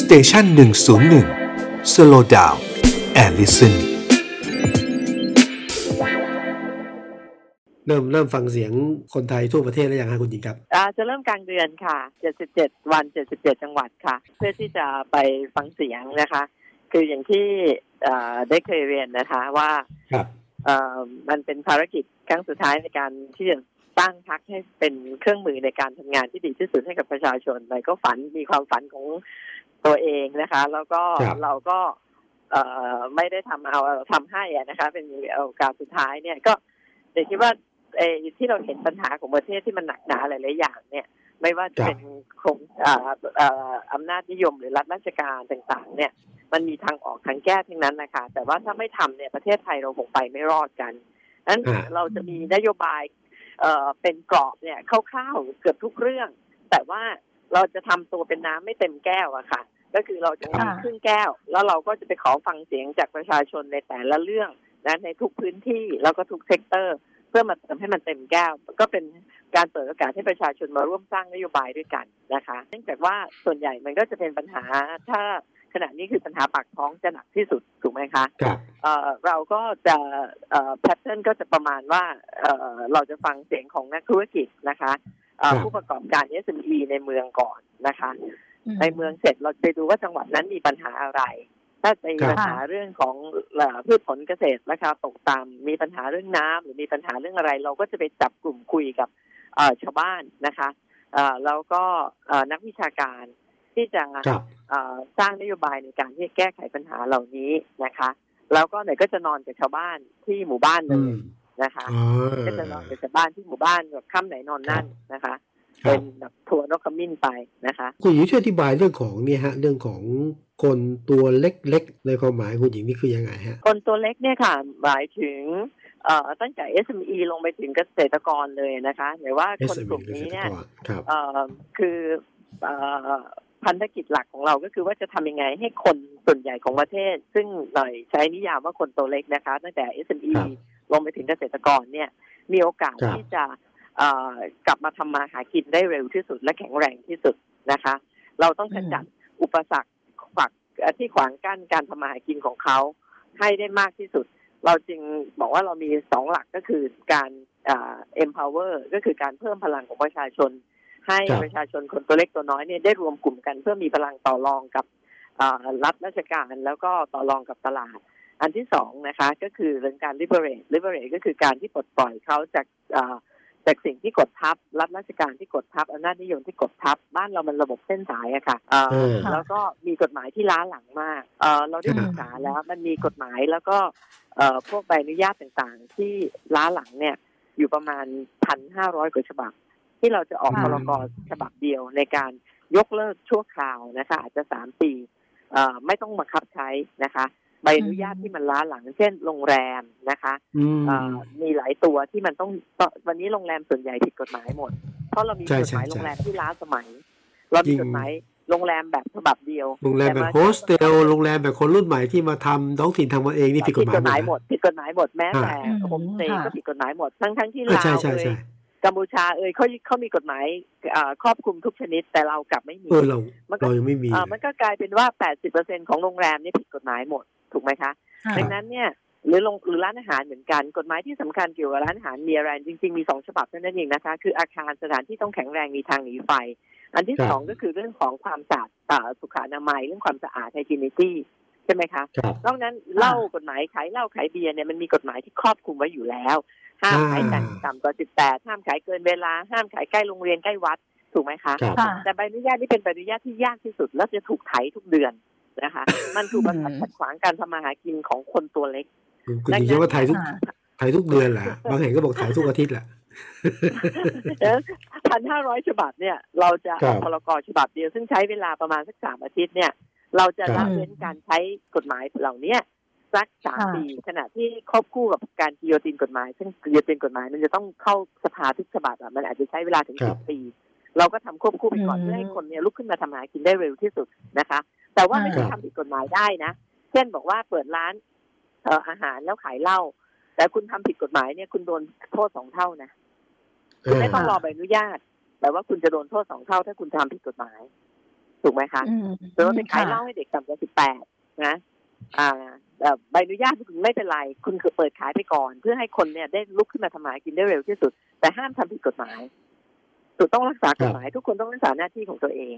station หนึ่งศูนย์หนึ่ง slow down and listen เริ่มเริ่มฟังเสียงคนไทยทั่วประเทศแล้วยังคะคุณหญิงครับอ่าจะเริ่มกลางเดือนค่ะ 77 วัน 77 จังหวัดค่ะ เพื่อที่จะไปฟังเสียงนะคะ คืออย่างที่ได้เคยเรียนนะคะว่าครับมันเป็นภารกิจครั้งสุดท้ายในการที่จะตั้งพรรคให้เป็นเครื่องมือในการทำงานที่ดีที่สุดให้กับประชาชนไปก็ฝันมีความฝันของ ตัวเองนะคะ แล้วก็เราก็เอไม่ได้ทำเอาทำให้นะคะ เป็นโอกาสสุดท้ายเนี่ยก็เดี๋ยวคิดว่าเอที่เราเห็นปัญหาของประเทศที่มันหนักหนาหลายๆอย่างเนี่ยไม่ว่าจะเป็นโครงอำนาจนิยมหรือรัฐราชการต่างๆ เนี่ย มันมีทางออกทางแก้ทั้งนั้นนะคะ แต่ว่าถ้าไม่ทำเนี่ยประเทศไทยเราคงไปไม่รอดกันนั้นเราจะมีนโยบายเอ่อเป็นกรอบเนี่ยคร่าวๆเกือบทุกเรื่อง แต่ว่าเราจะทำตัวเป็นน้ำไม่เต็มแก้วอะค่ะ ก็คือเราจะทำครึ่งแก้ว แล้วเราก็จะไปขอฟังเสียงจากประชาชนในแต่ละเรื่องนะในทุกพื้นที่แล้วก็ทุก sector เพื่อมาเติมให้มันเต็มแก้ว ก็เป็นการเปิดโอกาสให้ประชาชนมาร่วมสร้างนโยบายด้วยกันนะคะ เนื่องจากว่าส่วนใหญ่มันก็จะเป็นปัญหาถ้าขณะนี้คือปัญหาปากท้องจะหนักที่สุดถูกไหมคะครับเราก็จะแพทเทิร์นก็จะประมาณว่าเราจะฟังเสียงของนักธุรกิจนะคะผู้ประกอบการ SME ในเมืองก่อนนะคะ ในเมืองเสร็จเราไปดูว่าจังหวัดนั้นมีปัญหาอะไร ถ้ามีปัญหาเรื่องของพืชผลเกษตรราคาตกต่ำมีปัญหาเรื่องน้ำหรือมีปัญหาเรื่องอะไร เราก็จะไปจับกลุ่มคุยกับชาวบ้านนะคะแล้วก็นักวิชาการที่จะสร้างนโยบายในการที่แก้ไขปัญหาเหล่านี้นะคะ แล้วก็ไหนก็จะนอนกับชาวบ้านที่หมู่บ้านเลยนะคะก็จะนอนกับชาวบ้านที่หมู่บ้านแบบค่ำไหนนอนนั่นนะคะ เป็นแบบทัวร์นกขมิ้นไปนะคะคุณหญิงช่วยอธิบายเรื่องของเนี่ยฮะเรื่องของคนตัวเล็กๆในความหมายคุณหญิงนี่คือยังไงฮะคนตัวเล็กเนี่ยค่ะหมายถึงเอ่อตั้งแต่ SME ลงไปถึงเกษตรกรเลยนะคะหรือว่าคนกลุ่มนี้เนี่ยเอ่อคือเอ่อพันธกิจหลักของเราก็คือว่าจะทำยังไงให้คนส่วนใหญ่ของประเทศ ซึ่งหน่อยใช้นิยามว่าคนตัวเล็กนะคะ ตั้งแต่ SME ลงไปถึงเกษตรกรเนี่ยมีโอกาสที่จะ กลับมาทำมาหากินได้เร็วที่สุดและแข็งแรงที่สุดนะคะ เราต้องขจัดอุปสรรคขวักที่ขวางกั้นการทำมาหากินของเขาให้ได้มากที่สุด เราจึงบอกว่าเรามีสองหลักก็คือการ empower ก็คือการเพิ่มพลังของประชาชน ให้ประชาชนคนตัวเล็กตัวน้อยเนี่ยได้รวมกลุ่มกันเพื่อมีพลังต่อรองกับรัฐราชการแล้วก็ต่อรองกับตลาด อันที่สองนะคะ ก็คือเรื่องการ liberate liberate ก็คือการที่ปลดปล่อยเขาจาก จากสิ่งที่กดทับรัฐราชการที่กดทับอำนาจนิยมที่กดทับบ้านเรามันระบบเส้นสายอะค่ะแล้วก็มีกฎหมายที่ล้าหลังมากเราได้ศึกษาแล้วมันมีกฎหมายแล้วก็พวกใบอนุญาตต่างๆ ที่ล้าหลังเนี่ยอยู่ประมาณพันห้าร้อยกว่าฉบับ ที่เราจะออกพรกฉบับเดียวในการยกเลิกชั่วคราวนะคะอาจจะสามปีไม่ต้องบังคับใช้นะคะ ใบอนุญาตที่มันล้าหลัง เช่นโรงแรมนะคะมีหลายตัวที่มันต้องวันนี้โรงแรมส่วนใหญ่ผิดกฎหมายหมด เพราะเรามีกฎหมายโรงแรมที่ล้าสมัย เรามีกฎหมายโรงแรมแบบฉบับเดียว โรงแรมแบบโฮสเทล โรงแรมแบบคนรุ่นใหม่ที่มาทำท้องถิ่นทำมาเองนี่ผิดกฎหมายหมด ผิดกฎหมายหมด แม้แต่โฮมสเตย์ก็ผิดกฎหมายหมด ทั้งทั้งที่ลาวเอยกัมพูชาเอยเขาเขามีกฎหมายครอบคลุมทุกชนิด แต่เรากลับไม่มีเออเราเรายังไม่มีมันก็กลายเป็นว่าแปดสิบเปอร์เซ็นต์ของโรงแรมนี่ผิดกฎหมายหมด ถูกไหมคะดังนั้นเนี่ยหรือลงหรือร้านอาหารเหมือนกัน กฎหมายที่สำคัญเกี่ยวกับร้านอาหารมีอะไรจริงๆมีสองฉบับเท่านั้นเองนะคะ คืออาคารสถานที่ต้องแข็งแรงมีทางหนีไฟ อันที่สองก็คือเรื่องของความสะอาดสุขอนามัยเรื่องความสะอาด hygienityใช่ไหมคะนอกนั้นเหล้ากฎหมายขายเหล้าขายเบียร์เนี่ยมันมีกฎหมายที่ครอบคลุมไว้อยู่แล้ว ห้ามขายแต่ต่ำกว่าสิบแปดห้ามขายเกินเวลา ห้ามขายใกล้โรงเรียนใกล้วัดถูกไหมคะ แต่ใบอนุญาตนี่เป็นใบอนุญาตที่ยากที่สุด แล้วจะถูกไถทุกเดือน นะคะ มันถูกบังคับขัดขวางการทำมาหากินของคนตัวเล็กคุณจะว่าไถทุกไถทุกเดือนแหละบางแห่งก็บอกไถทุกอาทิตย์แหละพันห้าร้อยฉบับเนี่ย เราจะออกพรกฉบับเดียวซึ่งใช้เวลาประมาณสักสามอาทิตย์เนี่ย เราจะละเว้นการใช้กฎหมายเหล่านี้สักสามปีขณะที่ควบคู่กับการกิโยตินกฎหมาย ซึ่งกิโยตินกฎหมาย มันจะต้องเข้าสภาทุกฉบับอะมันอาจจะใช้เวลาถึงสิบปี เราก็ทำควบคู่ไปก่อนเพื่อให้คนเนี่ยลุกขึ้นมาทำหากินได้เร็วที่สุดนะคะ แต่ว่าไม่ใช่ทำผิดกฎหมายได้นะ เช่นบอกว่าเปิดร้านเอ่ออาหารแล้วขายเหล้าแต่คุณทำผิดกฎหมายเนี่ยคุณโดนโทษสองเท่านะคุณไม่ต้องรอใบอนุญาต แต่ว่าคุณจะโดนโทษสองเท่า ถ้าคุณทำผิดกฎหมาย ถูกไหมคะหรือว่าไปขายเหล้าให้เด็กต่ำกว่าสิบแปดนะอ่าใบอนุญาตคุณไม่เป็นไร คุณคือเปิดขายไปก่อน เพื่อให้คนเนี่ยได้ลุกขึ้นมาทำมาหากินได้เร็วที่สุด แต่ห้ามทำผิดกฎหมายถูกต้องรักษากฎหมาย ทุกคนต้องรักษาหน้าที่ของตัวเอง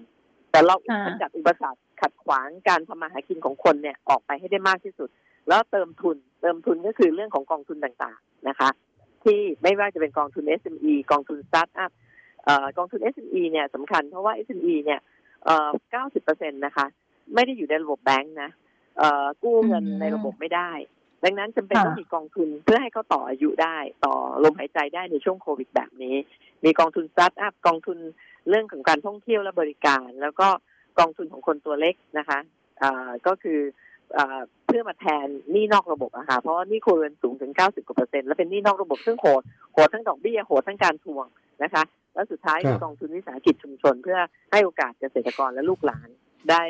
แต่เราขจัดอุปสรรคขัดขวางการทำมาหากินของคนเนี่ยออกไปให้ได้มากที่สุด แล้วเติมทุน เติมทุนก็คือเรื่องของกองทุนต่างๆนะคะ ที่ไม่ว่าจะเป็นกองทุน SME กองทุนสตาร์ทอัพกองทุน SME เนี่ยสำคัญเพราะว่า SME เนี่ยเก้าสิบเปอร์เซ็นต์นะคะ ไม่ได้อยู่ในระบบแบงค์นะกู้เงินในระบบไม่ได้ ดังนั้นจำเป็นต้องมีกองทุนเพื่อให้เขาต่ออายุได้ ต่อลมหายใจได้ในช่วงโควิดแบบนี้ มีกองทุนสตาร์ทอัพกองทุน เรื่องของการท่องเที่ยวและบริการ แล้วก็กองทุนของคนตัวเล็กนะคะก็คือเพื่อมาแทนหนี้นอกระบบอะค่ะเพราะว่านี่ครัวเรือนสูงถึง 90กว่าเปอร์เซ็นต์และเป็นหนี้นอกระบบซึ่งโหดโหดทั้งดอกเบี้ยโหดทั้งการทวงนะคะ แล้วสุดท้ายคือกองทุนวิสาหกิจชุมชน เพื่อให้โอกาสเกษตรกรและลูกหลานได้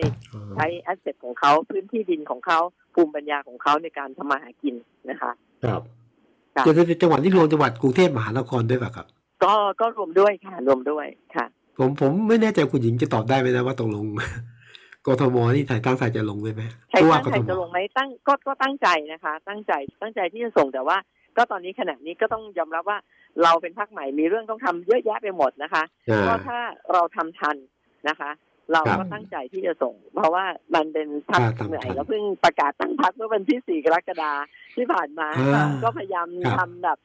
ใช้แอสเซทของเขาพื้นที่ดินของเขาภูมิปัญญาของเขาในการทำมาหากินนะคะครับจะเป็นจังหวัดที่รวมจังหวัดกรุงเทพมหานครด้วยป่ะครับ ก็ก็รวมด้วยค่ะรวมด้วยค่ะ ผมผมไม่แน่ใจคุณหญิงจะตอบได้ไหมนะว่าตกลงกทมนี่ไทยตั้งใจจะลงด้วยไหมไทยตั้งใจจะลงไหมตั้งก็ก็ตั้งใจนะคะ ตั้งใจตั้งใจที่จะส่งแต่ว่า ก็ตอนนี้ขณะนี้ก็ต้องยอมรับว่าเราเป็นพักใหม่มีเรื่องต้องทำเยอะแยะไปหมดนะคะก็ถ้าเราทำทันนะคะ เราก็ตั้งใจที่จะส่ง เพราะว่ามันเป็นพักเหนื่อยแล้วเพิ่งประกาศตั้งพักเมื่อวันที่สี่กรกฎาที่ผ่านมา ก็พยายามทำแบบ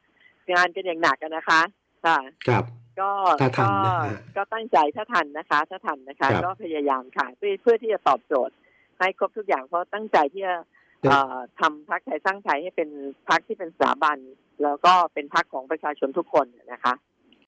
งานกันอย่างหนักนะคะค่ะครับ ก็ก็ก็ตั้งใจถ้าทันนะคะ ถ้าทันนะคะ ก็พยายามค่ะเพื่อเพื่อที่จะตอบโจทย์ ให้ครบทุกอย่างเพราะตั้งใจที่จะทำพักไทยสร้างไทยให้เป็นพักที่เป็นสถาบัน แล้วก็เป็นพักของประชาชนทุกคนนะคะ